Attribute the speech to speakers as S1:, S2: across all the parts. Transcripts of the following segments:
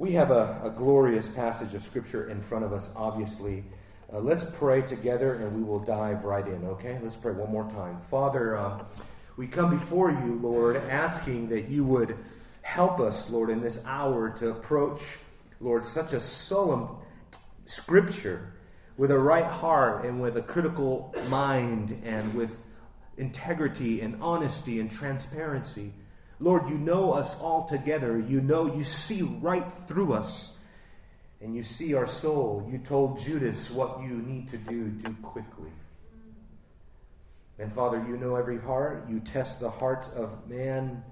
S1: We have a, a, glorious passage of Scripture in front of us, obviously. Uh, let's pray together and we will dive right in, okay? Let's pray one more time. Father, uh, we come before you, Lord, asking that you would help us, Lord, in this hour to approach, Lord, such a solemn Scripture with a right heart and with a critical mind and with integrity and honesty and transparency. Lord, you know us all together. You know, you see right through us. And you see our soul. You told Judas what you need to do, do quickly. And Father, you know every heart. You test the hearts of man.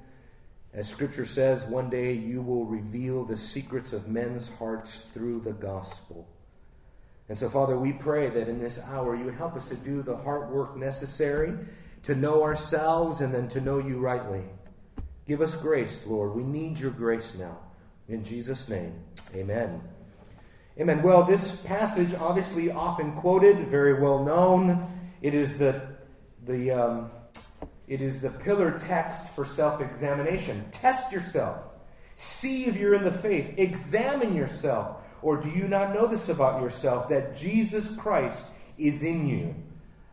S1: As Scripture says, one day you will reveal the secrets of men's hearts through the gospel. And so, Father, we pray that in this hour you would help us to do the heart work necessary to know ourselves and then to know you rightly. Give us grace, Lord. We need your grace now. In Jesus' name, amen. Amen. Well, this passage, obviously often quoted, very well known. It is the, the, um, it is the pillar text for self examination. Test yourself. See if you're in the faith. Examine yourself. Or do you not know this about yourself, that Jesus Christ is in you?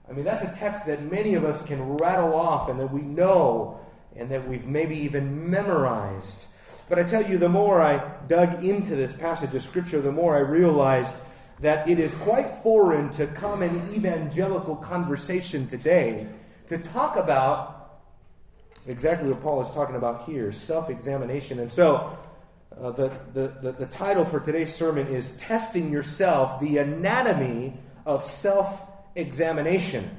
S1: I mean, that's a text that many of us can rattle off and that we know and that we've maybe even memorized. But I tell you, the more I dug into this passage of Scripture, the more I realized that it is quite foreign to common evangelical conversation today to talk about exactly what Paul is talking about here self examination. And so, uh, the, the, the, the title for today's sermon is Testing Yourself The Anatomy of Self Examination.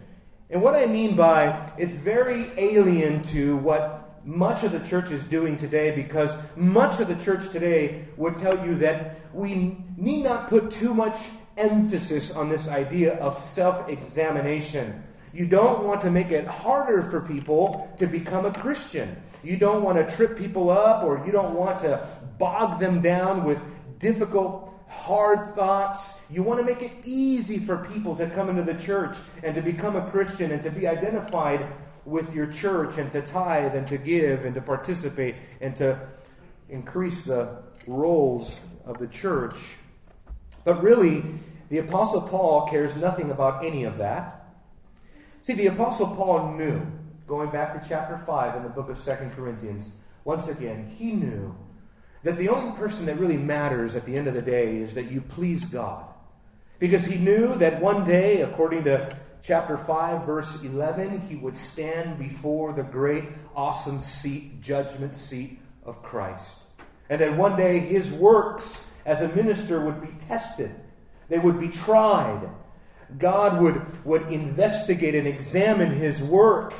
S1: And what I mean by it's very alien to what much of the church is doing today because much of the church today would tell you that we need not put too much emphasis on this idea of self examination. You don't want to make it harder for people to become a Christian. You don't want to trip people up or you don't want to bog them down with difficult hard thoughts. You want to make it easy for people to come into the church and to become a Christian and to be identified with your church and to tithe and to give and to participate and to increase the rolls of the church. But really, the Apostle Paul cares nothing about any of that. See, the Apostle Paul knew, going back to chapter 5 in the book of Second Corinthians, once again, he knew that the only person that really matters at the end of the day is that you please God. Because he knew that one day, according to chapter 5, verse 11, he would stand before the great, awesome seat, judgment seat of Christ. And that one day his works as a minister would be tested, they would be tried. God would, would investigate and examine his work.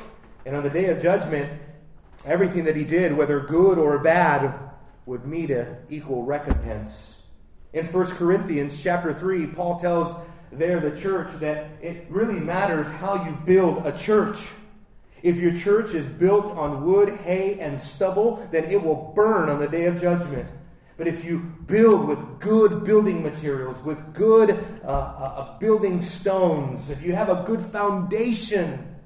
S1: And on the day of judgment, everything that he did, whether good or bad, would meet an equal recompense. In 1 Corinthians chapter 3, Paul tells there the church that it really matters how you build a church. If your church is built on wood, hay, and stubble, then it will burn on the day of judgment. But if you build with good building materials, with good uh, uh, uh building stones, if you have a good foundation,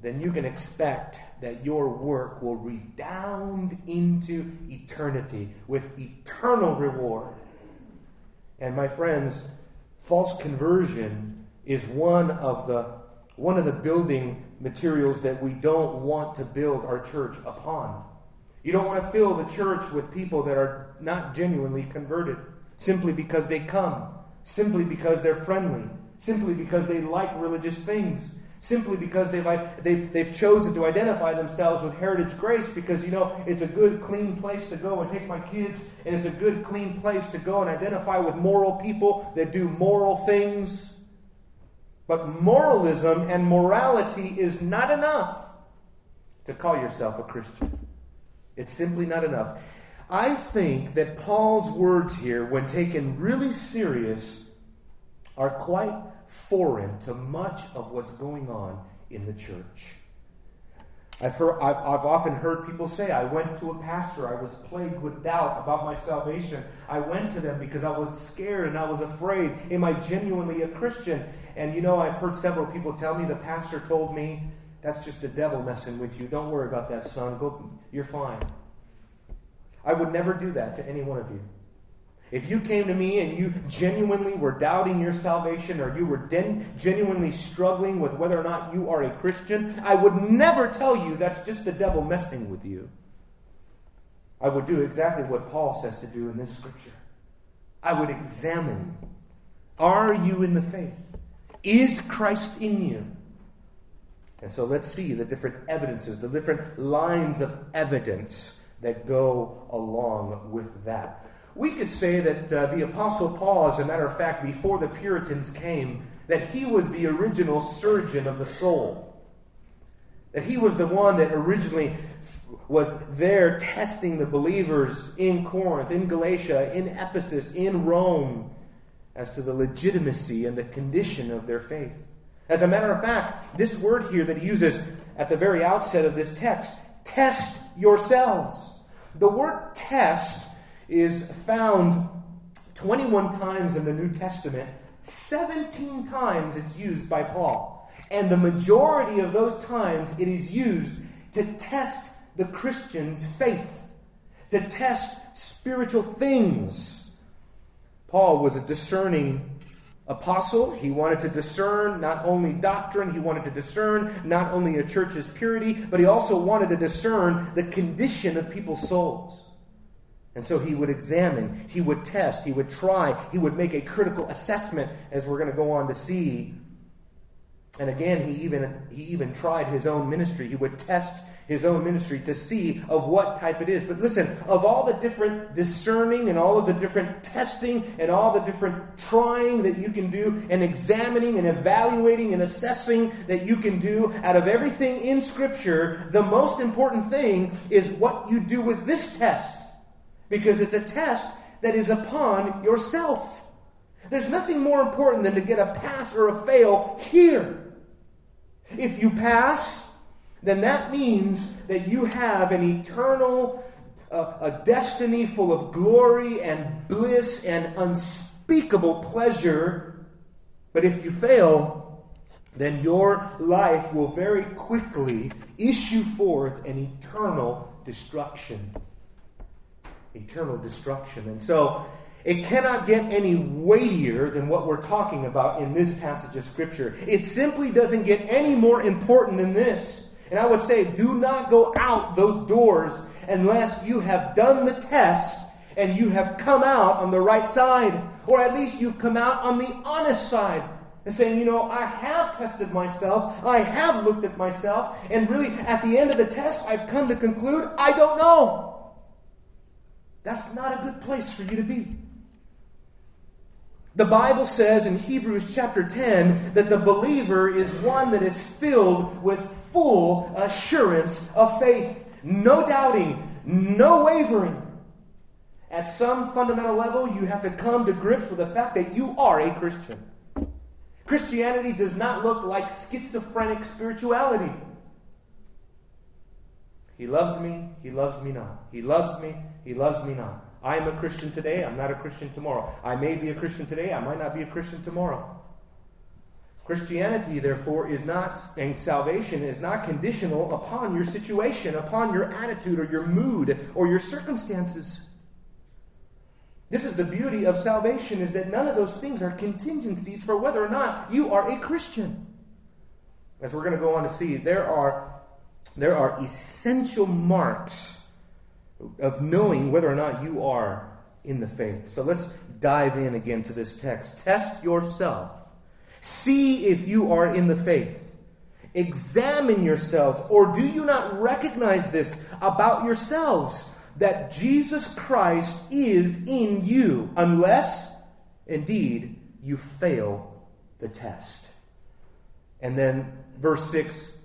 S1: then you can expect that your work will redound into eternity with eternal reward. And my friends, false conversion is one of the one of the building materials that we don't want to build our church upon. You don't want to fill the church with people that are not genuinely converted simply because they come, simply because they're friendly, simply because they like religious things, simply because they've, they've, they've chosen to identify themselves with Heritage Grace because, you know, it's a good, clean place to go and take my kids, and it's a good, clean place to go and identify with moral people that do moral things. But moralism and morality is not enough to call yourself a Christian. It's simply not enough. I think that Paul's words here, when taken really serious, are quite foreign to much of what's going on in the church. I've, heard, I've, I've, often heard people say, I went to a pastor, I was plagued with doubt about my salvation. I went to them because I was scared and I was afraid. Am I genuinely a Christian? And you know, I've heard several people tell me the pastor told me, That's just the devil messing with you. Don't worry about that, son. Go, you're fine. I would never do that to any one of you. If you came to me and you genuinely were doubting your salvation or you were den- genuinely struggling with whether or not you are a Christian, I would never tell you that's just the devil messing with you. I would do exactly what Paul says to do in this scripture. I would examine are you in the faith? Is Christ in you? And so let's see the different evidences, the different lines of evidence that go along with that. We could say that uh, the Apostle Paul, as a matter of fact, before the Puritans came, that he was the original surgeon of the soul. That he was the one that originally was there testing the believers in Corinth, in Galatia, in Ephesus, in Rome, as to the legitimacy and the condition of their faith. As a matter of fact, this word here that he uses at the very outset of this text, test yourselves. The word test is found 21 times in the New Testament, 17 times it's used by Paul. And the majority of those times it is used to test the Christian's faith, to test spiritual things. Paul was a discerning apostle. He wanted to discern not only doctrine, he wanted to discern not only a church's purity, but he also wanted to discern the condition of people's souls. And so he would examine, he would test, he would try, he would make a critical assessment, as we're going to go on to see and again, he even, he even tried his own ministry. He would test his own ministry to see of what type it is. But listen, of all the different discerning and all of the different testing and all the different trying that you can do and examining and evaluating and assessing that you can do out of everything in Scripture, the most important thing is what you do with this test. Because it's a test that is upon yourself. There's nothing more important than to get a pass or a fail here. If you pass, then that means that you have an eternal uh, a destiny full of glory and bliss and unspeakable pleasure. But if you fail, then your life will very quickly issue forth an eternal destruction. Eternal destruction. And so it cannot get any weightier than what we're talking about in this passage of Scripture. It simply doesn't get any more important than this. And I would say, do not go out those doors unless you have done the test and you have come out on the right side. Or at least you've come out on the honest side. And saying, you know, I have tested myself, I have looked at myself, and really at the end of the test, I've come to conclude I don't know. That's not a good place for you to be. The Bible says in Hebrews chapter 10 that the believer is one that is filled with full assurance of faith. No doubting, no wavering. At some fundamental level, you have to come to grips with the fact that you are a Christian. Christianity does not look like schizophrenic spirituality. He loves me, he loves me not. He loves me, he loves me not. I am a Christian today, I'm not a Christian tomorrow. I may be a Christian today, I might not be a Christian tomorrow. Christianity, therefore, is not, and salvation is not conditional upon your situation, upon your attitude or your mood or your circumstances. This is the beauty of salvation is that none of those things are contingencies for whether or not you are a Christian. As we're going to go on to see, there are, there are essential marks of knowing whether or not you are in the faith. So let's dive in again to this text. Test yourself. See if you are in the faith. Examine yourselves. Or do you not recognize this about yourselves? That Jesus Christ is in you, unless, indeed, you fail the test. And then, verse 6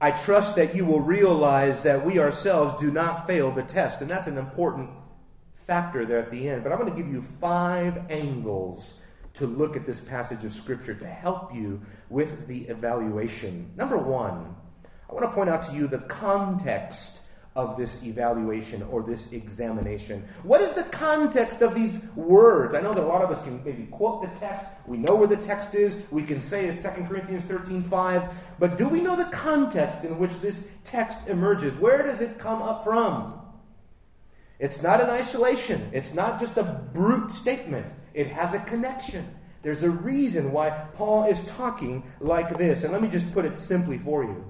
S1: I trust that you will realize that we ourselves do not fail the test. And that's an important factor there at the end. But I'm going to give you five angles to look at this passage of Scripture to help you with the evaluation. Number one, I want to point out to you the context of this evaluation or this examination. What is the context of these words? I know that a lot of us can maybe quote the text. We know where the text is. We can say it's 2 Corinthians 13 5. But do we know the context in which this text emerges? Where does it come up from? It's not an isolation. It's not just a brute statement. It has a connection. There's a reason why Paul is talking like this. And let me just put it simply for you.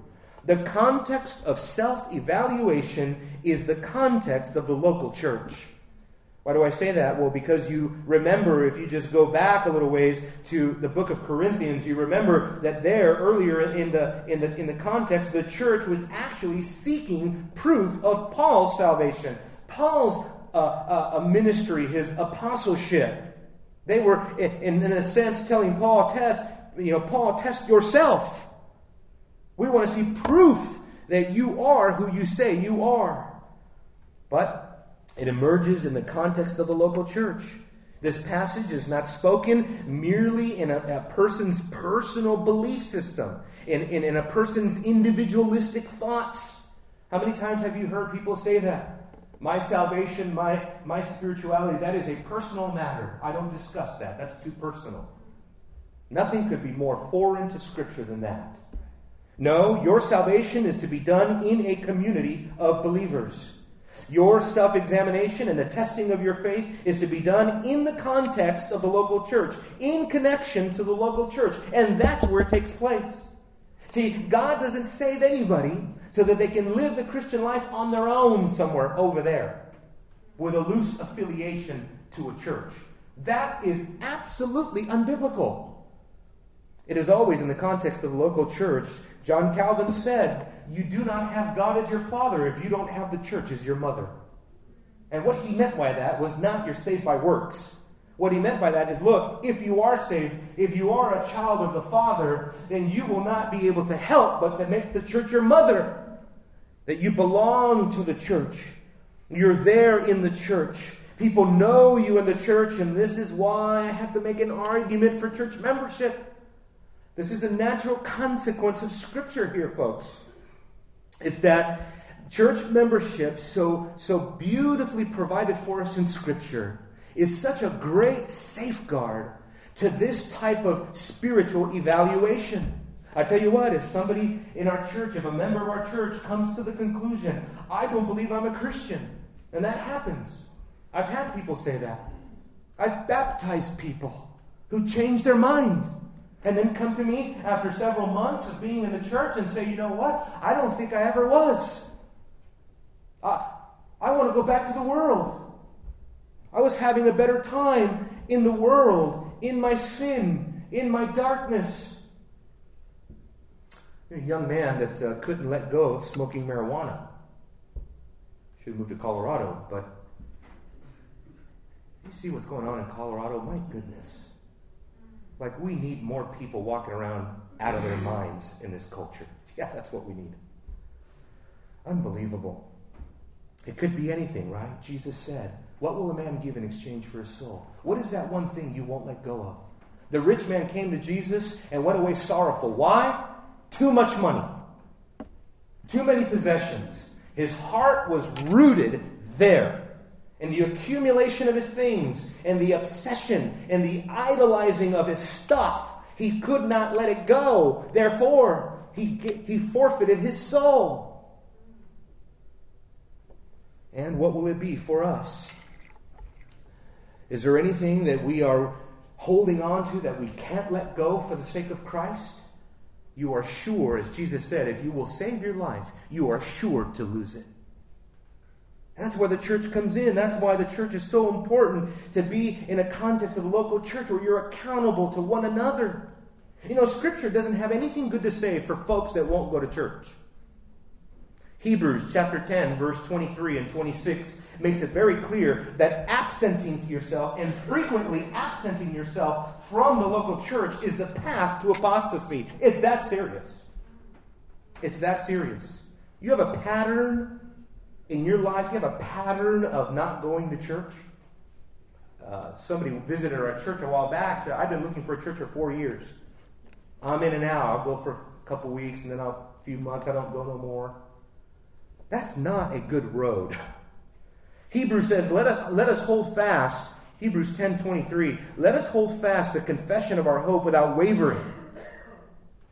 S1: The context of self evaluation is the context of the local church. Why do I say that? Well, because you remember, if you just go back a little ways to the book of Corinthians, you remember that there, earlier in the, in the, in the context, the church was actually seeking proof of Paul's salvation. Paul's uh, uh, ministry, his apostleship. They were, in, in a sense, telling Paul, test, you know, Paul, test yourself. We want to see proof that you are who you say you are. But it emerges in the context of the local church. This passage is not spoken merely in a, a person's personal belief system, in, in, in a person's individualistic thoughts. How many times have you heard people say that? My salvation, my, my spirituality, that is a personal matter. I don't discuss that. That's too personal. Nothing could be more foreign to Scripture than that. No, your salvation is to be done in a community of believers. Your self examination and the testing of your faith is to be done in the context of the local church, in connection to the local church. And that's where it takes place. See, God doesn't save anybody so that they can live the Christian life on their own somewhere over there with a loose affiliation to a church. That is absolutely unbiblical. It is always in the context of the local church. John Calvin said, You do not have God as your father if you don't have the church as your mother. And what he meant by that was not you're saved by works. What he meant by that is look, if you are saved, if you are a child of the Father, then you will not be able to help but to make the church your mother. That you belong to the church. You're there in the church. People know you in the church, and this is why I have to make an argument for church membership. This is the natural consequence of Scripture here, folks. It's that church membership, so, so beautifully provided for us in Scripture, is such a great safeguard to this type of spiritual evaluation. I tell you what, if somebody in our church, if a member of our church comes to the conclusion, I don't believe I'm a Christian, and that happens. I've had people say that. I've baptized people who changed their mind and then come to me after several months of being in the church and say, you know what? I don't think I ever was. I, I want to go back to the world. I was having a better time in the world, in my sin, in my darkness. A young man that uh, couldn't let go of smoking marijuana. Should have moved to Colorado, but you see what's going on in Colorado? My goodness. Like, we need more people walking around out of their minds in this culture. Yeah, that's what we need. Unbelievable. It could be anything, right? Jesus said, What will a man give in exchange for his soul? What is that one thing you won't let go of? The rich man came to Jesus and went away sorrowful. Why? Too much money, too many possessions. His heart was rooted there and the accumulation of his things and the obsession and the idolizing of his stuff. He could not let it go. Therefore, he, he forfeited his soul. And what will it be for us? Is there anything that we are holding on to that we can't let go for the sake of Christ? You are sure, as Jesus said, if you will save your life, you are sure to lose it. That's where the church comes in. That's why the church is so important to be in a context of a local church where you're accountable to one another. You know, Scripture doesn't have anything good to say for folks that won't go to church. Hebrews chapter 10, verse 23 and 26 makes it very clear that absenting yourself and frequently absenting yourself from the local church is the path to apostasy. It's that serious. It's that serious. You have a pattern in your life, you have a pattern of not going to church. Uh, somebody visited our church a while back. Said, "I've been looking for a church for four years. I'm in and out. I'll go for a couple weeks, and then a few months I don't go no more." That's not a good road. Hebrews says, "Let us, let us hold fast." Hebrews ten twenty three. Let us hold fast the confession of our hope without wavering.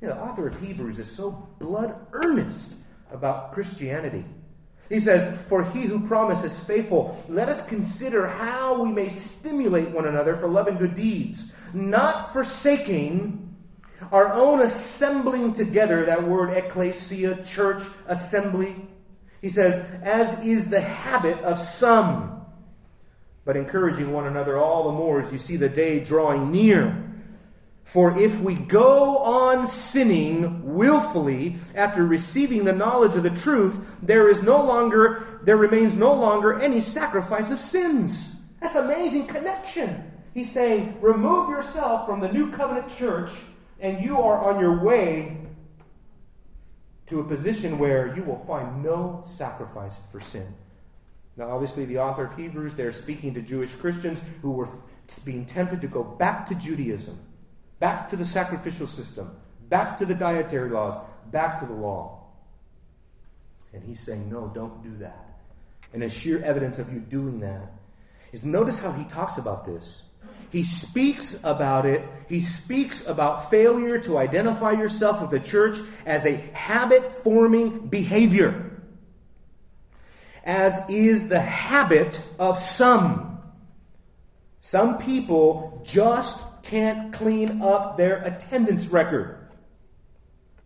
S1: You know, the author of Hebrews is so blood earnest about Christianity. He says, For he who promises faithful. Let us consider how we may stimulate one another for love and good deeds, not forsaking our own assembling together, that word ecclesia, church, assembly. He says, as is the habit of some, but encouraging one another all the more as you see the day drawing near. For if we go on sinning willfully after receiving the knowledge of the truth, there is no longer, there remains no longer any sacrifice of sins. That's amazing connection. He's saying, remove yourself from the new covenant church, and you are on your way to a position where you will find no sacrifice for sin. Now, obviously, the author of Hebrews, they're speaking to Jewish Christians who were being tempted to go back to Judaism back to the sacrificial system, back to the dietary laws, back to the law. And he's saying, no, don't do that. And a sheer evidence of you doing that is notice how he talks about this. He speaks about it. He speaks about failure to identify yourself with the church as a habit forming behavior, as is the habit of some. Some people just can't clean up their attendance record.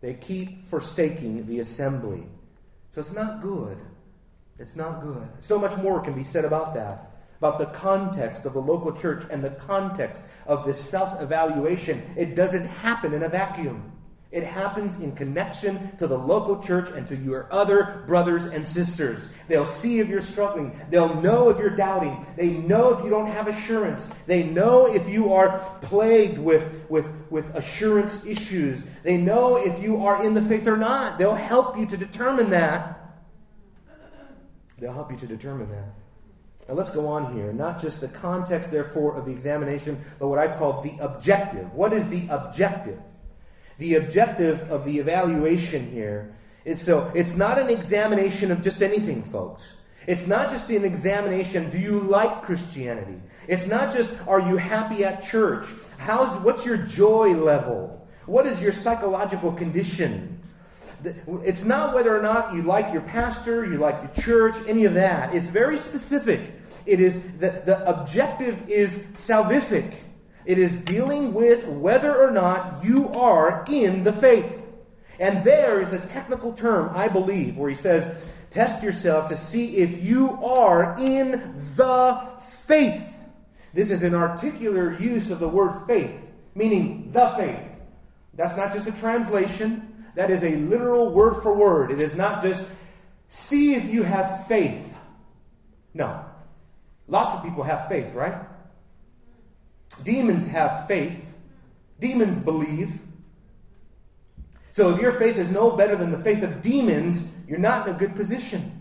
S1: They keep forsaking the assembly. So it's not good. It's not good. So much more can be said about that. About the context of the local church and the context of this self evaluation. It doesn't happen in a vacuum. It happens in connection to the local church and to your other brothers and sisters. They'll see if you're struggling. They'll know if you're doubting. They know if you don't have assurance. They know if you are plagued with, with, with assurance issues. They know if you are in the faith or not. They'll help you to determine that. They'll help you to determine that. Now let's go on here. Not just the context, therefore, of the examination, but what I've called the objective. What is the objective? The objective of the evaluation here is so it's not an examination of just anything, folks. It's not just an examination, do you like Christianity? It's not just, are you happy at church? How's, what's your joy level? What is your psychological condition? It's not whether or not you like your pastor, you like your church, any of that. It's very specific. It is the, the objective is salvific. It is dealing with whether or not you are in the faith. And there is a technical term, I believe, where he says, test yourself to see if you are in the faith. This is an articular use of the word faith, meaning the faith. That's not just a translation, that is a literal word for word. It is not just see if you have faith. No. Lots of people have faith, right? Demons have faith, demons believe. So if your faith is no better than the faith of demons, you're not in a good position.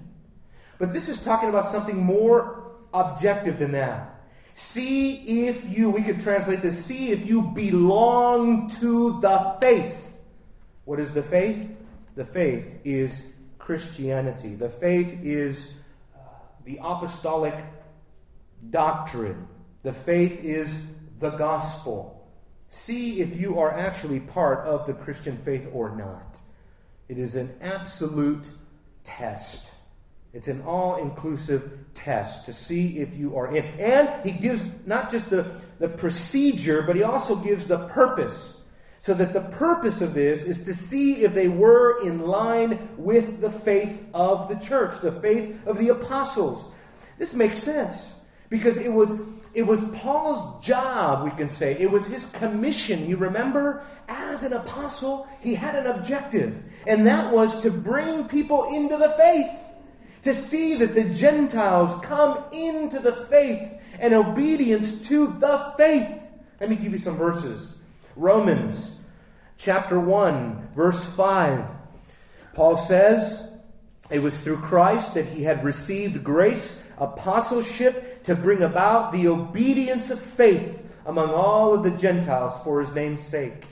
S1: But this is talking about something more objective than that. See if you, we could translate this, see if you belong to the faith. What is the faith? The faith is Christianity. The faith is uh, the apostolic doctrine. The faith is the gospel. See if you are actually part of the Christian faith or not. It is an absolute test. It's an all inclusive test to see if you are in. And he gives not just the, the procedure, but he also gives the purpose. So that the purpose of this is to see if they were in line with the faith of the church, the faith of the apostles. This makes sense because it was it was Paul's job, we can say. It was his commission. You remember? As an apostle, he had an objective, and that was to bring people into the faith, to see that the Gentiles come into the faith and obedience to the faith. Let me give you some verses. Romans chapter 1, verse 5. Paul says, It was through Christ that he had received grace apostleship to bring about the obedience of faith among all of the Gentiles for his name's sake.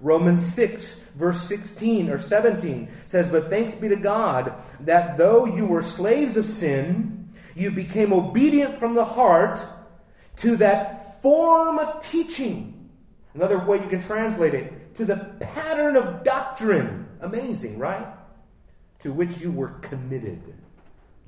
S1: Romans 6, verse 16 or 17 says, But thanks be to God that though you were slaves of sin, you became obedient from the heart to that form of teaching. Another way you can translate it, to the pattern of doctrine. Amazing, right? To which you were committed.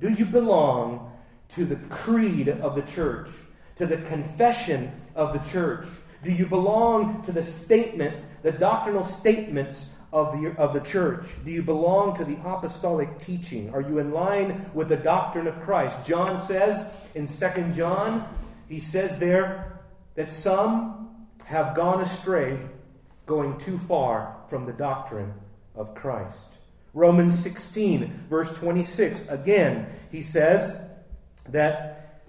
S1: Do you belong to the creed of the church, to the confession of the church? Do you belong to the statement, the doctrinal statements of the, of the church? Do you belong to the apostolic teaching? Are you in line with the doctrine of Christ? John says in 2 John, he says there that some have gone astray, going too far from the doctrine of Christ. Romans 16, verse 26, again, he says that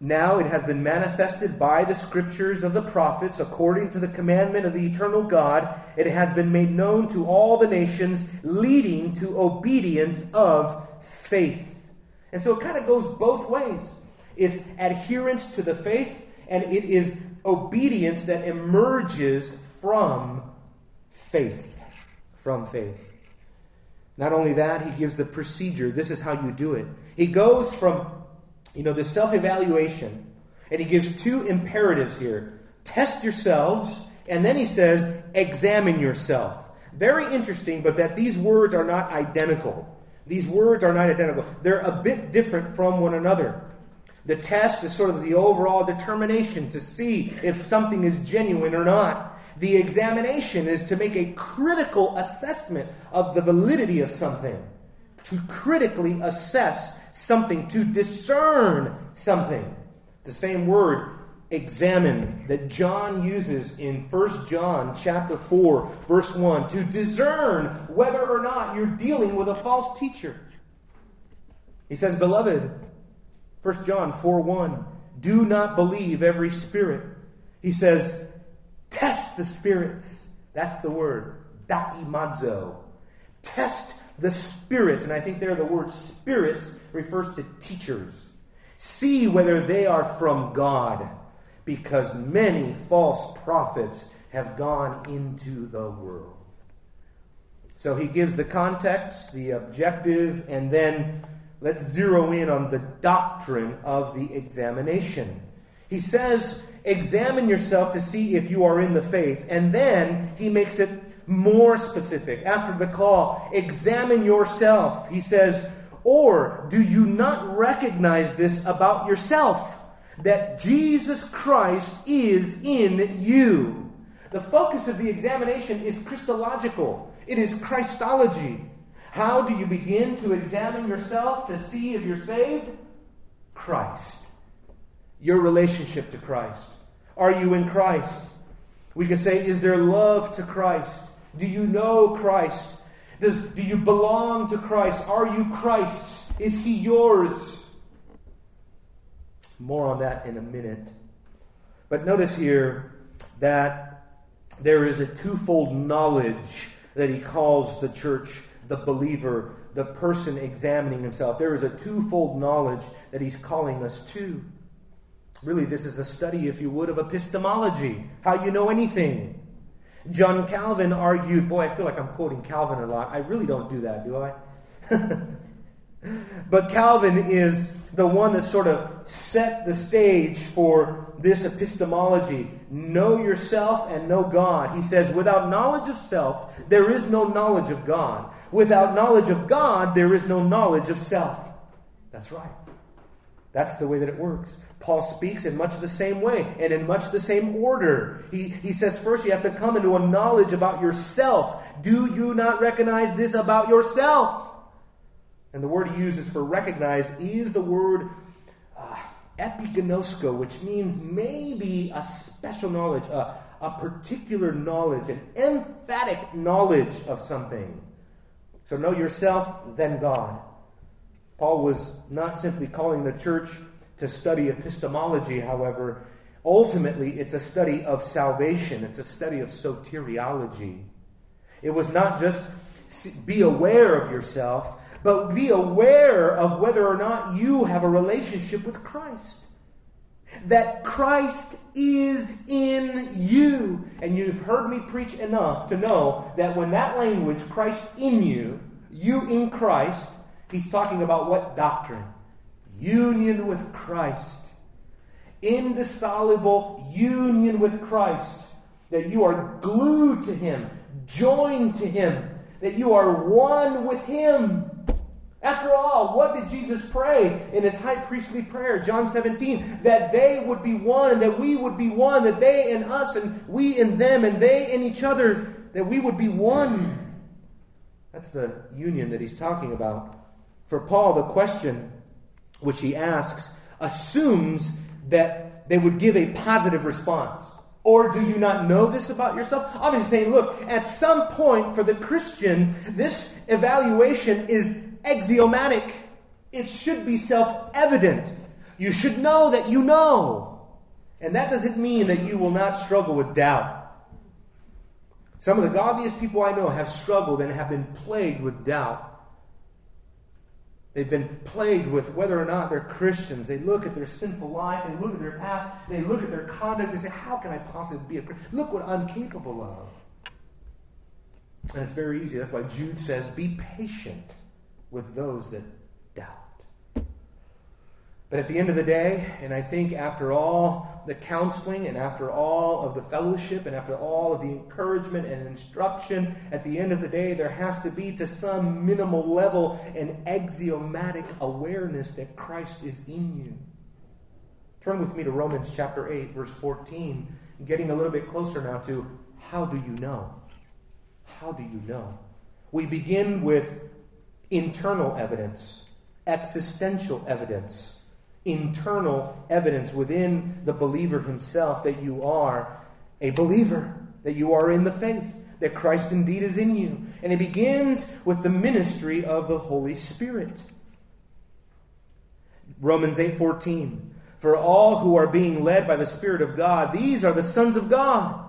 S1: now it has been manifested by the scriptures of the prophets, according to the commandment of the eternal God. It has been made known to all the nations, leading to obedience of faith. And so it kind of goes both ways it's adherence to the faith, and it is obedience that emerges from faith. From faith. Not only that, he gives the procedure. This is how you do it. He goes from you know, the self evaluation. And he gives two imperatives here test yourselves, and then he says, examine yourself. Very interesting, but that these words are not identical. These words are not identical. They're a bit different from one another. The test is sort of the overall determination to see if something is genuine or not. The examination is to make a critical assessment of the validity of something to critically assess something, to discern something. The same word, examine, that John uses in 1 John chapter 4, verse 1, to discern whether or not you're dealing with a false teacher. He says, Beloved, 1 John 4 1, do not believe every spirit. He says, test the spirits. That's the word, dokimazo. Test the spirits, and I think there the word spirits refers to teachers. See whether they are from God, because many false prophets have gone into the world. So he gives the context, the objective, and then let's zero in on the doctrine of the examination. He says, Examine yourself to see if you are in the faith. And then he makes it more specific. After the call, examine yourself. He says, Or do you not recognize this about yourself? That Jesus Christ is in you. The focus of the examination is Christological, it is Christology. How do you begin to examine yourself to see if you're saved? Christ. Your relationship to Christ. Are you in Christ? We can say, is there love to Christ? Do you know Christ? Does, do you belong to Christ? Are you Christ's? Is he yours? More on that in a minute. But notice here that there is a twofold knowledge that he calls the church, the believer, the person examining himself. There is a twofold knowledge that he's calling us to. Really, this is a study, if you would, of epistemology, how you know anything. John Calvin argued, boy, I feel like I'm quoting Calvin a lot. I really don't do that, do I? but Calvin is the one that sort of set the stage for this epistemology. Know yourself and know God. He says, without knowledge of self, there is no knowledge of God. Without knowledge of God, there is no knowledge of self. That's right. That's the way that it works. Paul speaks in much the same way and in much the same order. He, he says, first, you have to come into a knowledge about yourself. Do you not recognize this about yourself? And the word he uses for recognize is the word uh, epiginosko, which means maybe a special knowledge, a, a particular knowledge, an emphatic knowledge of something. So know yourself, then God. Paul was not simply calling the church to study epistemology, however. Ultimately, it's a study of salvation, it's a study of soteriology. It was not just be aware of yourself, but be aware of whether or not you have a relationship with Christ. That Christ is in you. And you've heard me preach enough to know that when that language, Christ in you, you in Christ, He's talking about what doctrine? Union with Christ. Indissoluble union with Christ. That you are glued to Him, joined to Him, that you are one with Him. After all, what did Jesus pray in his high priestly prayer, John 17? That they would be one and that we would be one, that they in us and we in them and they in each other, that we would be one. That's the union that he's talking about. For Paul, the question which he asks assumes that they would give a positive response. Or do you not know this about yourself? Obviously, saying, look, at some point for the Christian, this evaluation is axiomatic. It should be self evident. You should know that you know. And that doesn't mean that you will not struggle with doubt. Some of the godliest people I know have struggled and have been plagued with doubt. They've been plagued with whether or not they're Christians. They look at their sinful life, they look at their past, they look at their conduct, they say, How can I possibly be a Christian? Look what I'm capable of. And it's very easy. That's why Jude says, Be patient with those that doubt. But at the end of the day, and I think after all the counseling and after all of the fellowship and after all of the encouragement and instruction, at the end of the day, there has to be to some minimal level an axiomatic awareness that Christ is in you. Turn with me to Romans chapter 8, verse 14, getting a little bit closer now to how do you know? How do you know? We begin with internal evidence, existential evidence, internal evidence within the believer himself that you are a believer, that you are in the faith, that Christ indeed is in you. And it begins with the ministry of the Holy Spirit. Romans 8:14 For all who are being led by the Spirit of God, these are the sons of God.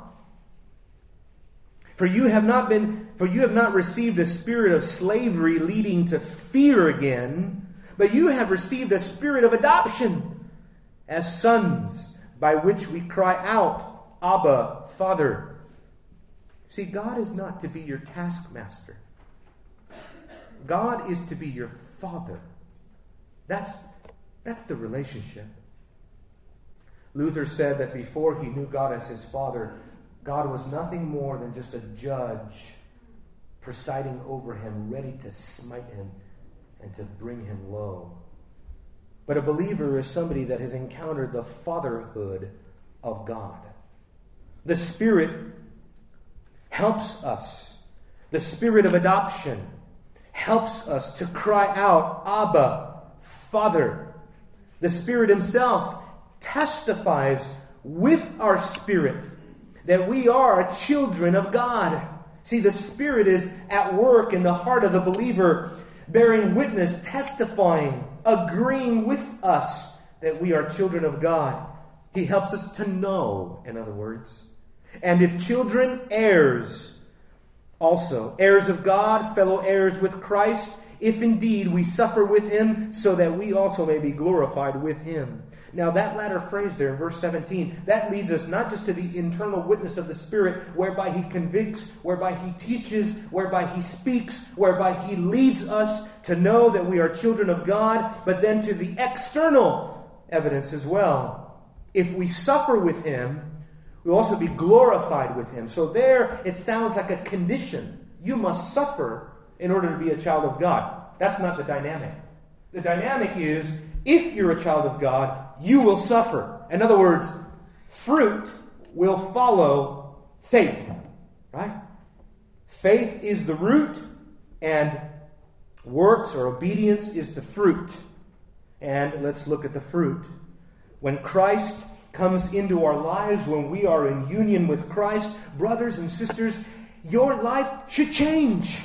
S1: For you have not been for you have not received a spirit of slavery leading to fear again, but you have received a spirit of adoption as sons, by which we cry out, Abba, Father. See, God is not to be your taskmaster. God is to be your father. That's, that's the relationship. Luther said that before he knew God as his father, God was nothing more than just a judge presiding over him, ready to smite him and to bring him low. But a believer is somebody that has encountered the fatherhood of God. The Spirit helps us. The Spirit of adoption helps us to cry out, Abba, Father. The Spirit Himself testifies with our spirit that we are children of God. See, the Spirit is at work in the heart of the believer, bearing witness, testifying, agreeing with us that we are children of God. He helps us to know, in other words. And if children, heirs also, heirs of God, fellow heirs with Christ, if indeed we suffer with him, so that we also may be glorified with him. Now, that latter phrase there in verse 17, that leads us not just to the internal witness of the Spirit, whereby He convicts, whereby He teaches, whereby He speaks, whereby He leads us to know that we are children of God, but then to the external evidence as well. If we suffer with Him, we'll also be glorified with Him. So there, it sounds like a condition. You must suffer in order to be a child of God. That's not the dynamic. The dynamic is if you're a child of God, you will suffer. In other words, fruit will follow faith. Right? Faith is the root, and works or obedience is the fruit. And let's look at the fruit. When Christ comes into our lives, when we are in union with Christ, brothers and sisters, your life should change.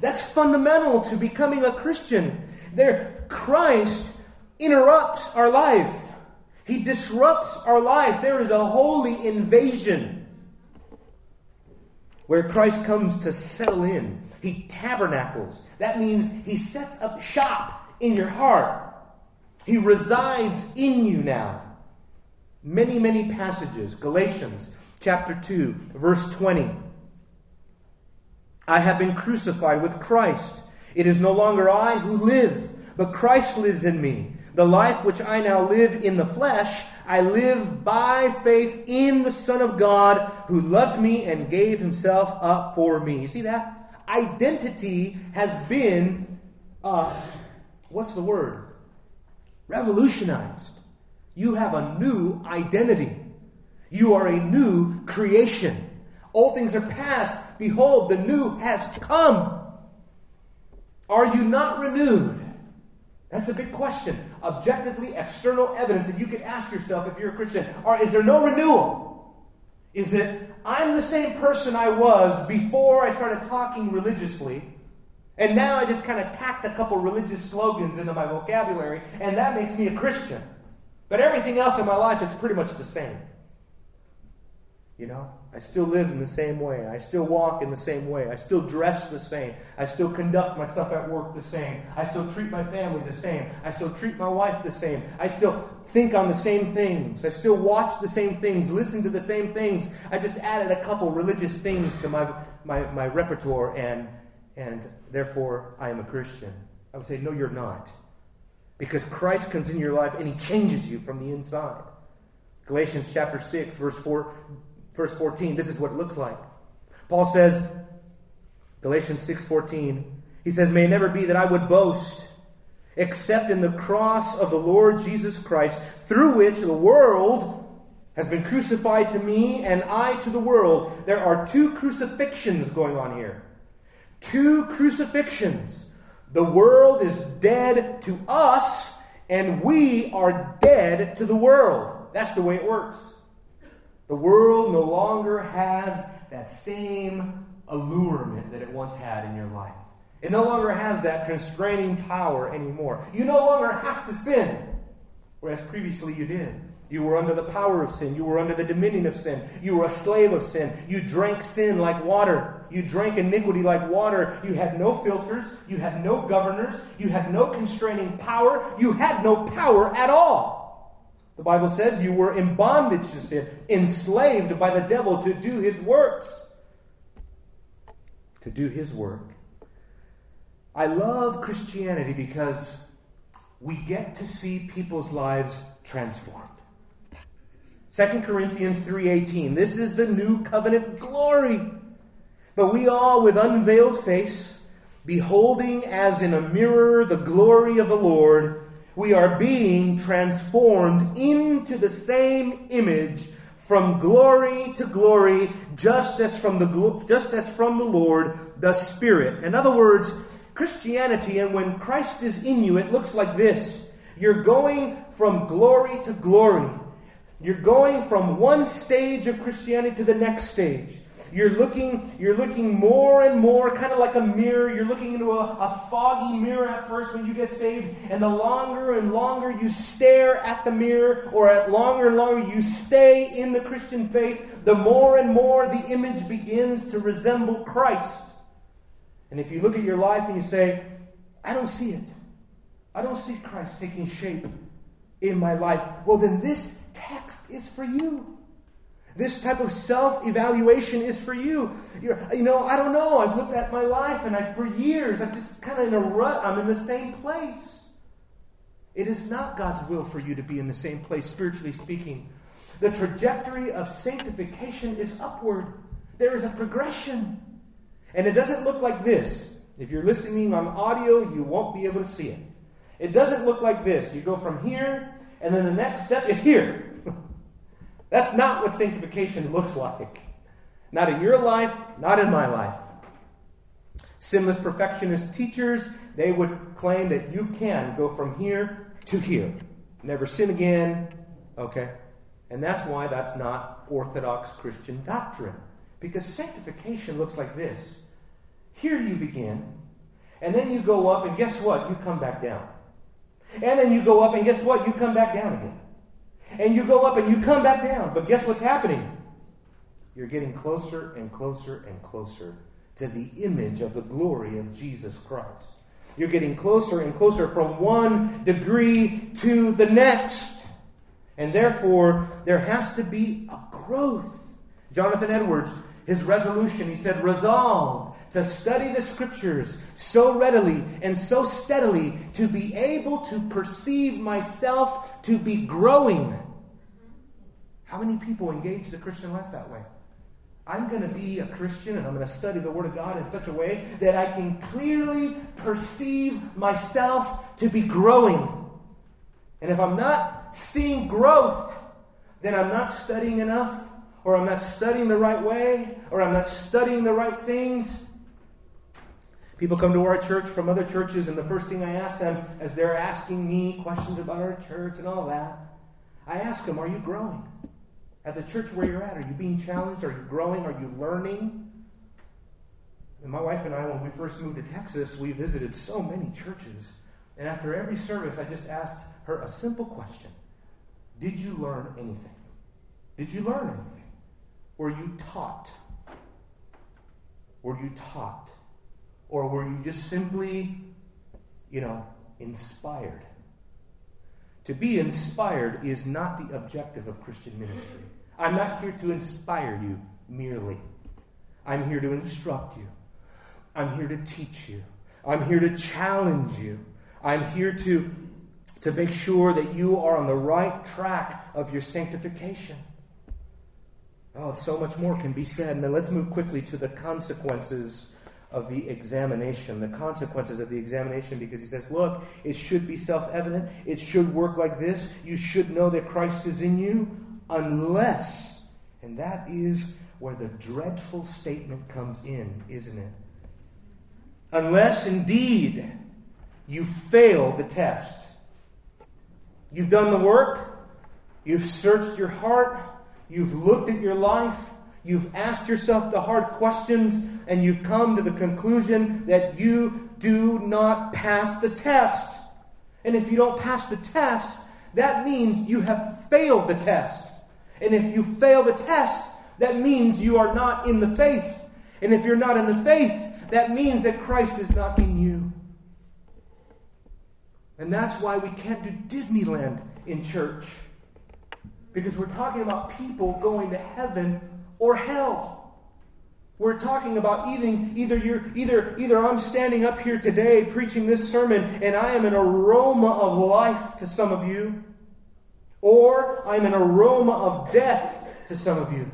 S1: That's fundamental to becoming a Christian. There, Christ interrupts our life. He disrupts our life. There is a holy invasion where Christ comes to settle in. He tabernacles. That means he sets up shop in your heart. He resides in you now. Many, many passages. Galatians chapter 2, verse 20. I have been crucified with Christ. It is no longer I who live, but Christ lives in me. The life which I now live in the flesh, I live by faith in the Son of God who loved me and gave himself up for me. You see that? Identity has been uh, what's the word? Revolutionized. You have a new identity. You are a new creation. All things are past. Behold, the new has come. Are you not renewed? That's a big question. Objectively, external evidence that you could ask yourself if you're a Christian. Or is there no renewal? Is it, I'm the same person I was before I started talking religiously, and now I just kind of tacked a couple religious slogans into my vocabulary, and that makes me a Christian. But everything else in my life is pretty much the same. You know? I still live in the same way. I still walk in the same way. I still dress the same. I still conduct myself at work the same. I still treat my family the same. I still treat my wife the same. I still think on the same things. I still watch the same things, listen to the same things. I just added a couple religious things to my, my, my repertoire, and, and therefore I am a Christian. I would say, no, you're not. Because Christ comes into your life and he changes you from the inside. Galatians chapter 6, verse 4 verse 14, this is what it looks like. Paul says, Galatians 6:14, he says, "May it never be that I would boast except in the cross of the Lord Jesus Christ, through which the world has been crucified to me and I to the world." There are two crucifixions going on here. Two crucifixions. The world is dead to us, and we are dead to the world. That's the way it works. The world no longer has that same allurement that it once had in your life. It no longer has that constraining power anymore. You no longer have to sin, whereas previously you did. You were under the power of sin. You were under the dominion of sin. You were a slave of sin. You drank sin like water. You drank iniquity like water. You had no filters. You had no governors. You had no constraining power. You had no power at all. The Bible says you were in bondage to sin, enslaved by the devil to do his works. To do his work. I love Christianity because we get to see people's lives transformed. 2 Corinthians 3:18 This is the new covenant glory. But we all with unveiled face beholding as in a mirror the glory of the Lord we are being transformed into the same image from glory to glory, just as from the just as from the Lord the Spirit. In other words, Christianity, and when Christ is in you, it looks like this. You're going from glory to glory. You're going from one stage of Christianity to the next stage. You're looking, you're looking more and more, kind of like a mirror. You're looking into a, a foggy mirror at first when you get saved, and the longer and longer you stare at the mirror, or at longer and longer you stay in the Christian faith, the more and more the image begins to resemble Christ. And if you look at your life and you say, I don't see it. I don't see Christ taking shape in my life. Well, then this text is for you. This type of self evaluation is for you. You're, you know, I don't know. I've looked at my life and I, for years, I'm just kind of in a rut. I'm in the same place. It is not God's will for you to be in the same place, spiritually speaking. The trajectory of sanctification is upward, there is a progression. And it doesn't look like this. If you're listening on audio, you won't be able to see it. It doesn't look like this. You go from here, and then the next step is here. That's not what sanctification looks like. Not in your life, not in my life. Sinless perfectionist teachers, they would claim that you can go from here to here. Never sin again. Okay? And that's why that's not Orthodox Christian doctrine. Because sanctification looks like this. Here you begin, and then you go up, and guess what? You come back down. And then you go up, and guess what? You come back down again. And you go up and you come back down. But guess what's happening? You're getting closer and closer and closer to the image of the glory of Jesus Christ. You're getting closer and closer from one degree to the next. And therefore, there has to be a growth. Jonathan Edwards, his resolution, he said, Resolve to study the scriptures so readily and so steadily to be able to perceive myself to be growing. How many people engage the Christian life that way? I'm going to be a Christian and I'm going to study the Word of God in such a way that I can clearly perceive myself to be growing. And if I'm not seeing growth, then I'm not studying enough, or I'm not studying the right way, or I'm not studying the right things. People come to our church from other churches, and the first thing I ask them as they're asking me questions about our church and all that, I ask them, Are you growing? At the church where you're at, are you being challenged? Are you growing? Are you learning? And my wife and I, when we first moved to Texas, we visited so many churches. And after every service, I just asked her a simple question Did you learn anything? Did you learn anything? Were you taught? Were you taught? Or were you just simply, you know, inspired? To be inspired is not the objective of Christian ministry. I'm not here to inspire you merely. I'm here to instruct you. I'm here to teach you. I'm here to challenge you. I'm here to, to make sure that you are on the right track of your sanctification. Oh, so much more can be said. Now let's move quickly to the consequences of the examination, the consequences of the examination, because he says, Look, it should be self evident. It should work like this. You should know that Christ is in you, unless, and that is where the dreadful statement comes in, isn't it? Unless indeed you fail the test. You've done the work, you've searched your heart, you've looked at your life, You've asked yourself the hard questions and you've come to the conclusion that you do not pass the test. And if you don't pass the test, that means you have failed the test. And if you fail the test, that means you are not in the faith. And if you're not in the faith, that means that Christ is not in you. And that's why we can't do Disneyland in church. Because we're talking about people going to heaven or hell. We're talking about either, either, you're, either, either I'm standing up here today preaching this sermon and I am an aroma of life to some of you, or I'm an aroma of death to some of you.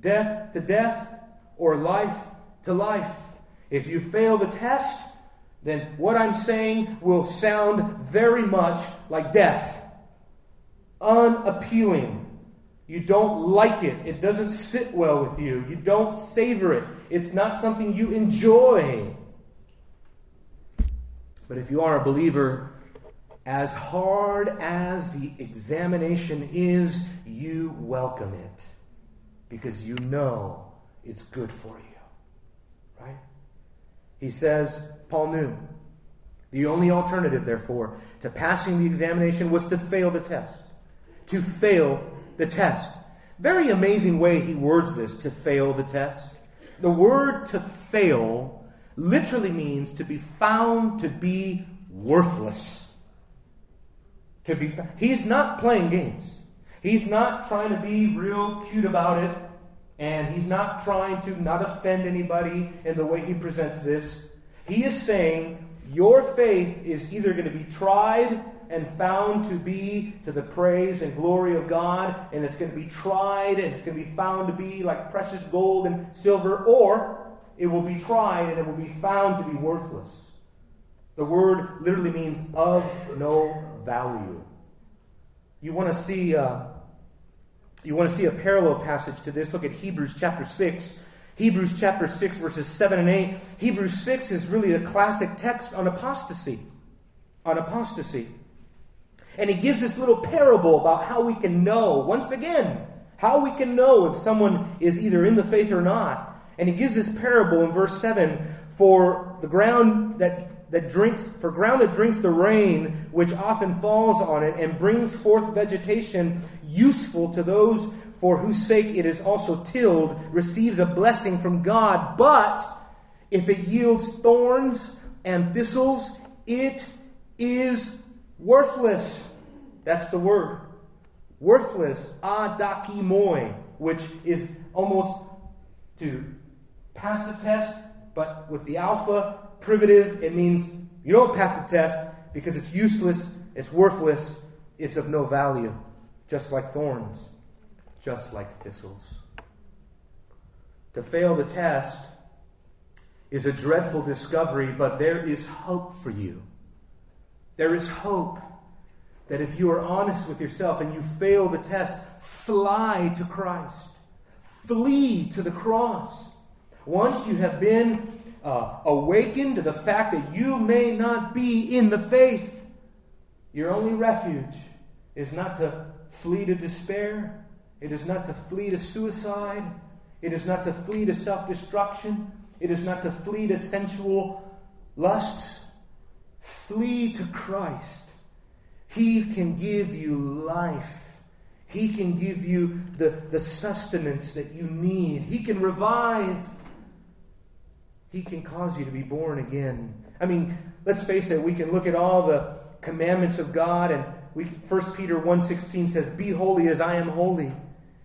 S1: Death to death or life to life. If you fail the test, then what I'm saying will sound very much like death. Unappealing you don't like it. It doesn't sit well with you. You don't savor it. It's not something you enjoy. But if you are a believer, as hard as the examination is, you welcome it because you know it's good for you. Right? He says, Paul knew. The only alternative, therefore, to passing the examination was to fail the test. To fail the test. Very amazing way he words this to fail the test. The word to fail literally means to be found to be worthless. To be fa- he's not playing games. He's not trying to be real cute about it, and he's not trying to not offend anybody in the way he presents this. He is saying your faith is either going to be tried and found to be to the praise and glory of God, and it's going to be tried and it's going to be found to be like precious gold and silver, or it will be tried and it will be found to be worthless. The word literally means of no value. You want to see uh, you want to see a parallel passage to this. Look at Hebrews chapter six. Hebrews chapter 6, verses 7 and 8. Hebrews 6 is really a classic text on apostasy. On apostasy. And he gives this little parable about how we can know, once again, how we can know if someone is either in the faith or not. And he gives this parable in verse 7 for the ground that, that drinks, for ground that drinks the rain, which often falls on it and brings forth vegetation useful to those for whose sake it is also tilled, receives a blessing from God. But if it yields thorns and thistles, it is worthless. That's the word. Worthless, adokimoi, which is almost to pass the test, but with the alpha privative, it means you don't pass the test because it's useless, it's worthless, it's of no value, just like thorns, just like thistles. To fail the test is a dreadful discovery, but there is hope for you. There is hope that if you are honest with yourself and you fail the test, fly to Christ. Flee to the cross. Once you have been uh, awakened to the fact that you may not be in the faith, your only refuge is not to flee to despair, it is not to flee to suicide, it is not to flee to self destruction, it is not to flee to sensual lusts. Flee to Christ. He can give you life. He can give you the, the sustenance that you need. He can revive. He can cause you to be born again. I mean, let's face it, we can look at all the commandments of God and we 1 Peter 1:16 says, "Be holy as I am holy."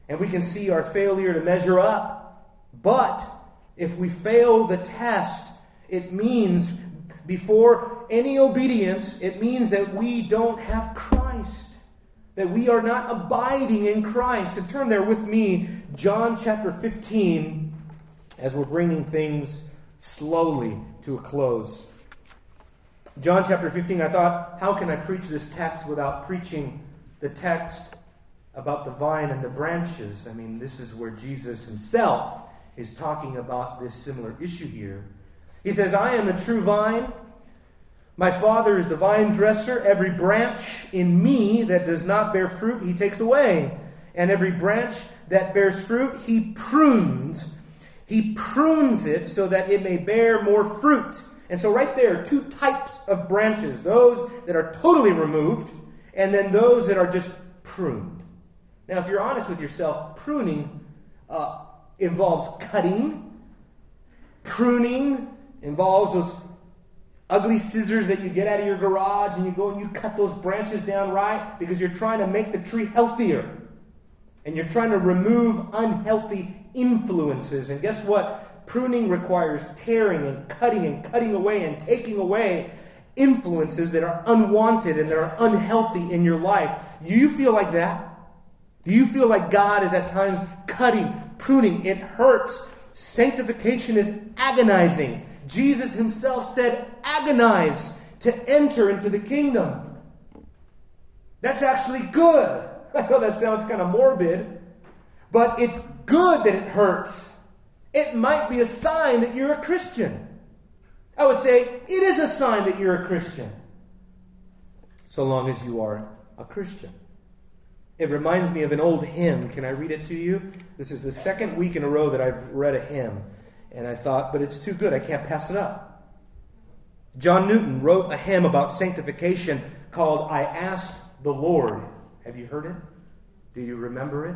S1: And we can see our failure to measure up. But if we fail the test, it means before any obedience, it means that we don't have Christ. That we are not abiding in Christ. And turn there with me, John chapter 15, as we're bringing things slowly to a close. John chapter 15, I thought, how can I preach this text without preaching the text about the vine and the branches? I mean, this is where Jesus himself is talking about this similar issue here. He says, I am the true vine. My Father is the vine dresser. Every branch in me that does not bear fruit, he takes away. And every branch that bears fruit, he prunes. He prunes it so that it may bear more fruit. And so, right there, two types of branches those that are totally removed, and then those that are just pruned. Now, if you're honest with yourself, pruning uh, involves cutting, pruning involves those ugly scissors that you get out of your garage and you go and you cut those branches down right because you're trying to make the tree healthier. And you're trying to remove unhealthy influences. And guess what? Pruning requires tearing and cutting and cutting away and taking away influences that are unwanted and that are unhealthy in your life. Do you feel like that? Do you feel like God is at times cutting, pruning? It hurts. Sanctification is agonizing. Jesus himself said, agonize to enter into the kingdom. That's actually good. I know that sounds kind of morbid, but it's good that it hurts. It might be a sign that you're a Christian. I would say it is a sign that you're a Christian, so long as you are a Christian. It reminds me of an old hymn. Can I read it to you? This is the second week in a row that I've read a hymn. And I thought, but it's too good. I can't pass it up. John Newton wrote a hymn about sanctification called I Asked the Lord. Have you heard it? Do you remember it?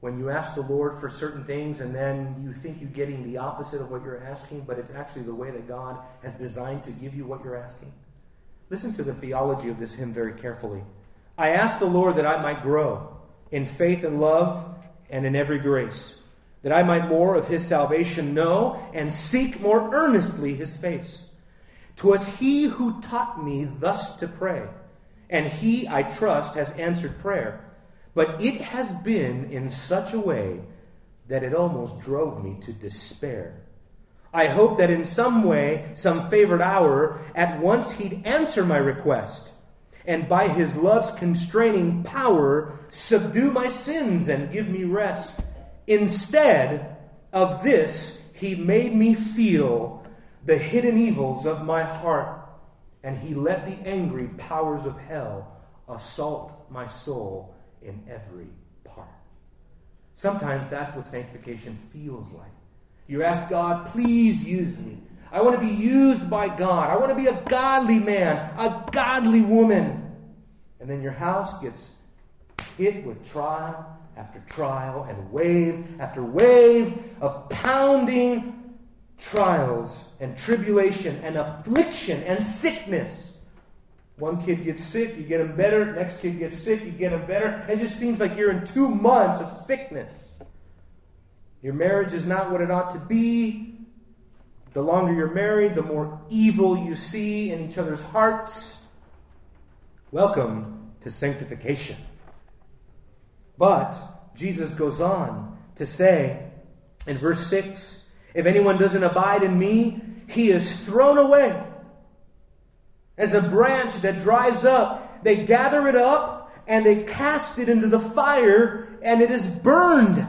S1: When you ask the Lord for certain things and then you think you're getting the opposite of what you're asking, but it's actually the way that God has designed to give you what you're asking. Listen to the theology of this hymn very carefully. I asked the Lord that I might grow in faith and love and in every grace, that I might more of his salvation know and seek more earnestly his face. 'Twas he who taught me thus to pray, and he, I trust, has answered prayer. But it has been in such a way that it almost drove me to despair. I hope that in some way, some favored hour, at once he'd answer my request and by his love's constraining power subdue my sins and give me rest. Instead of this, he made me feel the hidden evils of my heart, and he let the angry powers of hell assault my soul in every part. Sometimes that's what sanctification feels like. You ask God, please use me. I want to be used by God. I want to be a godly man, a godly woman. And then your house gets hit with trial after trial and wave after wave of pounding trials and tribulation and affliction and sickness. One kid gets sick, you get him better. Next kid gets sick, you get him better. It just seems like you're in two months of sickness. Your marriage is not what it ought to be. The longer you're married, the more evil you see in each other's hearts. Welcome to sanctification. But Jesus goes on to say, In verse 6, if anyone doesn't abide in me, he is thrown away. As a branch that dries up, they gather it up and they cast it into the fire and it is burned.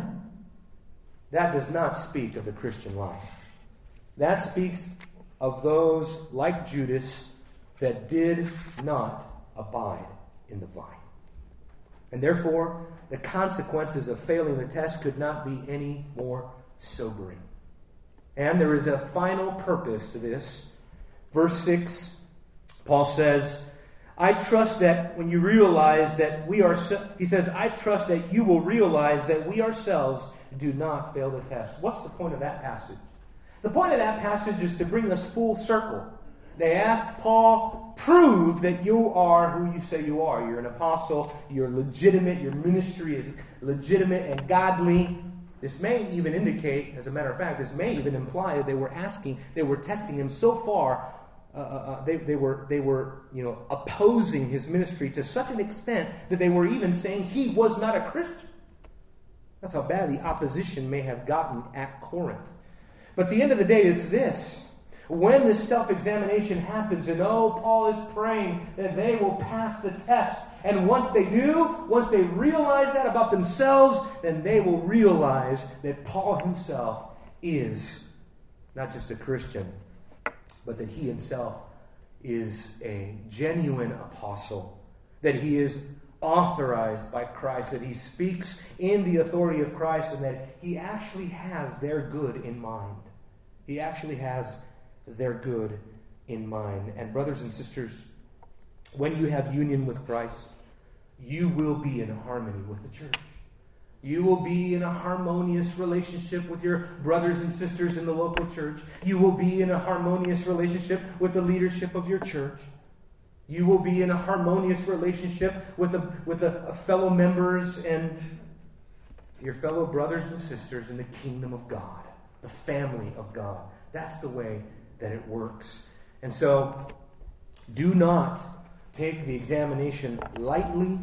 S1: That does not speak of the Christian life. That speaks of those like Judas that did not abide in the vine. And therefore, the consequences of failing the test could not be any more sobering. And there is a final purpose to this. Verse 6, Paul says, I trust that when you realize that we are, he says, I trust that you will realize that we ourselves do not fail the test. What's the point of that passage? The point of that passage is to bring us full circle. They asked Paul, prove that you are who you say you are. You're an apostle, you're legitimate, your ministry is legitimate and godly. This may even indicate, as a matter of fact, this may even imply that they were asking, they were testing him so far, uh, uh, uh, they, they, were, they were you know, opposing his ministry to such an extent that they were even saying he was not a Christian. That's how bad the opposition may have gotten at Corinth. But the end of the day, it's this. When this self examination happens, and oh, Paul is praying that they will pass the test. And once they do, once they realize that about themselves, then they will realize that Paul himself is not just a Christian, but that he himself is a genuine apostle, that he is authorized by Christ, that he speaks in the authority of Christ, and that he actually has their good in mind. He actually has their good in mind. And, brothers and sisters, when you have union with Christ, you will be in harmony with the church. You will be in a harmonious relationship with your brothers and sisters in the local church. You will be in a harmonious relationship with the leadership of your church. You will be in a harmonious relationship with the, with the uh, fellow members and your fellow brothers and sisters in the kingdom of God, the family of God. That's the way that it works. And so, do not take the examination lightly.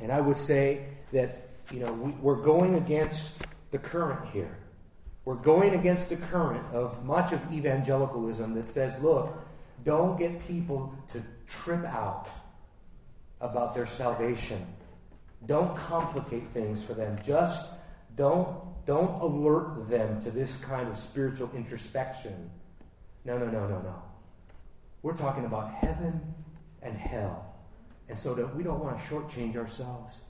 S1: And I would say that, you know, we, we're going against the current here. We're going against the current of much of evangelicalism that says, look, don't get people to trip out about their salvation. Don't complicate things for them. Just don't, don't alert them to this kind of spiritual introspection. No, no, no, no, no. We're talking about heaven and hell. And so that we don't want to shortchange ourselves.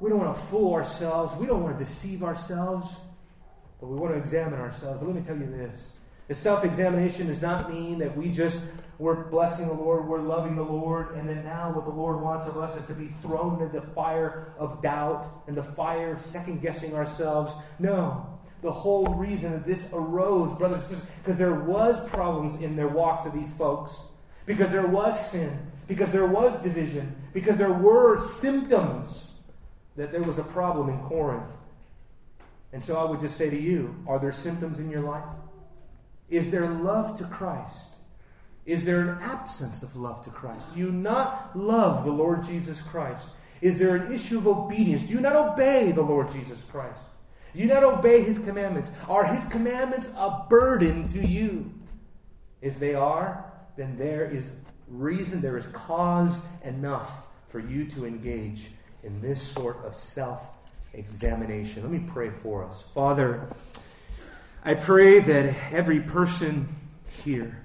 S1: We don't want to fool ourselves. We don't want to deceive ourselves. But we want to examine ourselves. But let me tell you this the self examination does not mean that we just, we're blessing the Lord, we're loving the Lord, and then now what the Lord wants of us is to be thrown into the fire of doubt and the fire of second guessing ourselves. No. The whole reason that this arose, brothers and sisters, because there was problems in their walks of these folks, because there was sin, because there was division, because there were symptoms that there was a problem in Corinth. And so I would just say to you, are there symptoms in your life? Is there love to Christ? Is there an absence of love to Christ? Do you not love the Lord Jesus Christ? Is there an issue of obedience? Do you not obey the Lord Jesus Christ? Do you not obey his commandments? Are his commandments a burden to you? If they are, then there is reason, there is cause enough for you to engage in this sort of self examination. Let me pray for us. Father, I pray that every person here,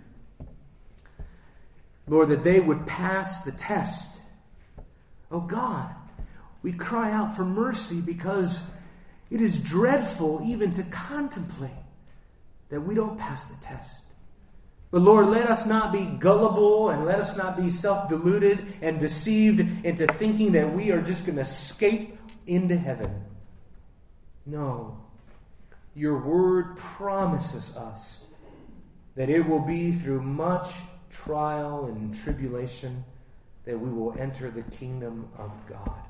S1: Lord, that they would pass the test. Oh God, we cry out for mercy because it is dreadful even to contemplate that we don't pass the test. But Lord, let us not be gullible and let us not be self deluded and deceived into thinking that we are just going to escape into heaven. No. Your word promises us that it will be through much trial and tribulation that we will enter the kingdom of God.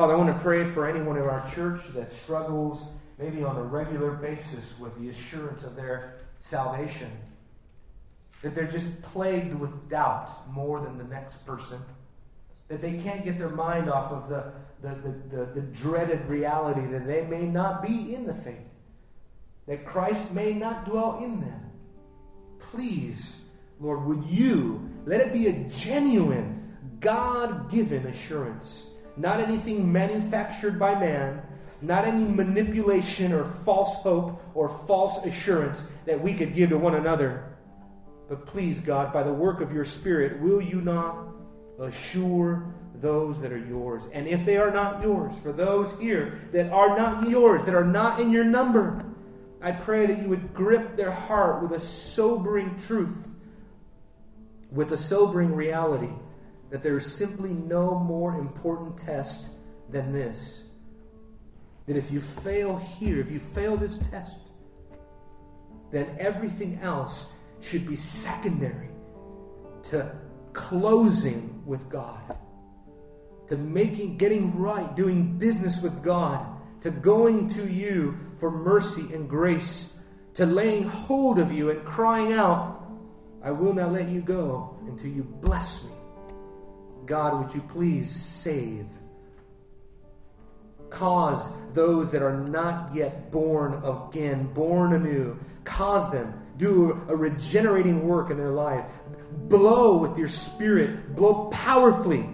S1: Father, I want to pray for anyone in our church that struggles maybe on a regular basis with the assurance of their salvation. That they're just plagued with doubt more than the next person. That they can't get their mind off of the the, the, the, the dreaded reality that they may not be in the faith. that Christ may not dwell in them. Please, Lord, would you let it be a genuine, God given assurance, not anything manufactured by man, not any manipulation or false hope or false assurance that we could give to one another. But please, God, by the work of your Spirit, will you not assure those that are yours? And if they are not yours, for those here that are not yours, that are not in your number, I pray that you would grip their heart with a sobering truth, with a sobering reality that there is simply no more important test than this. That if you fail here, if you fail this test, then everything else should be secondary to closing with God, to making, getting right, doing business with God, to going to you for mercy and grace, to laying hold of you and crying out, I will not let you go until you bless me. God, would you please save? Cause those that are not yet born again, born anew, cause them, do a regenerating work in their life. Blow with your spirit, blow powerfully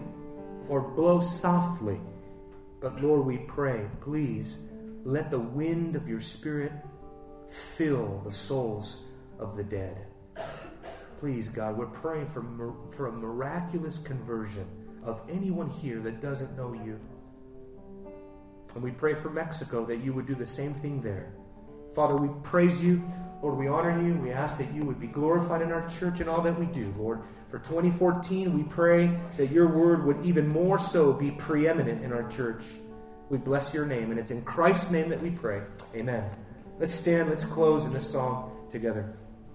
S1: or blow softly. But Lord, we pray, please let the wind of your spirit fill the souls of the dead. Please, God, we're praying for, for a miraculous conversion of anyone here that doesn't know you. And we pray for Mexico that you would do the same thing there. Father, we praise you. Lord, we honor you. We ask that you would be glorified in our church and all that we do, Lord. For 2014, we pray that your word would even more so be preeminent in our church. We bless your name, and it's in Christ's name that we pray. Amen. Let's stand, let's close in this song together.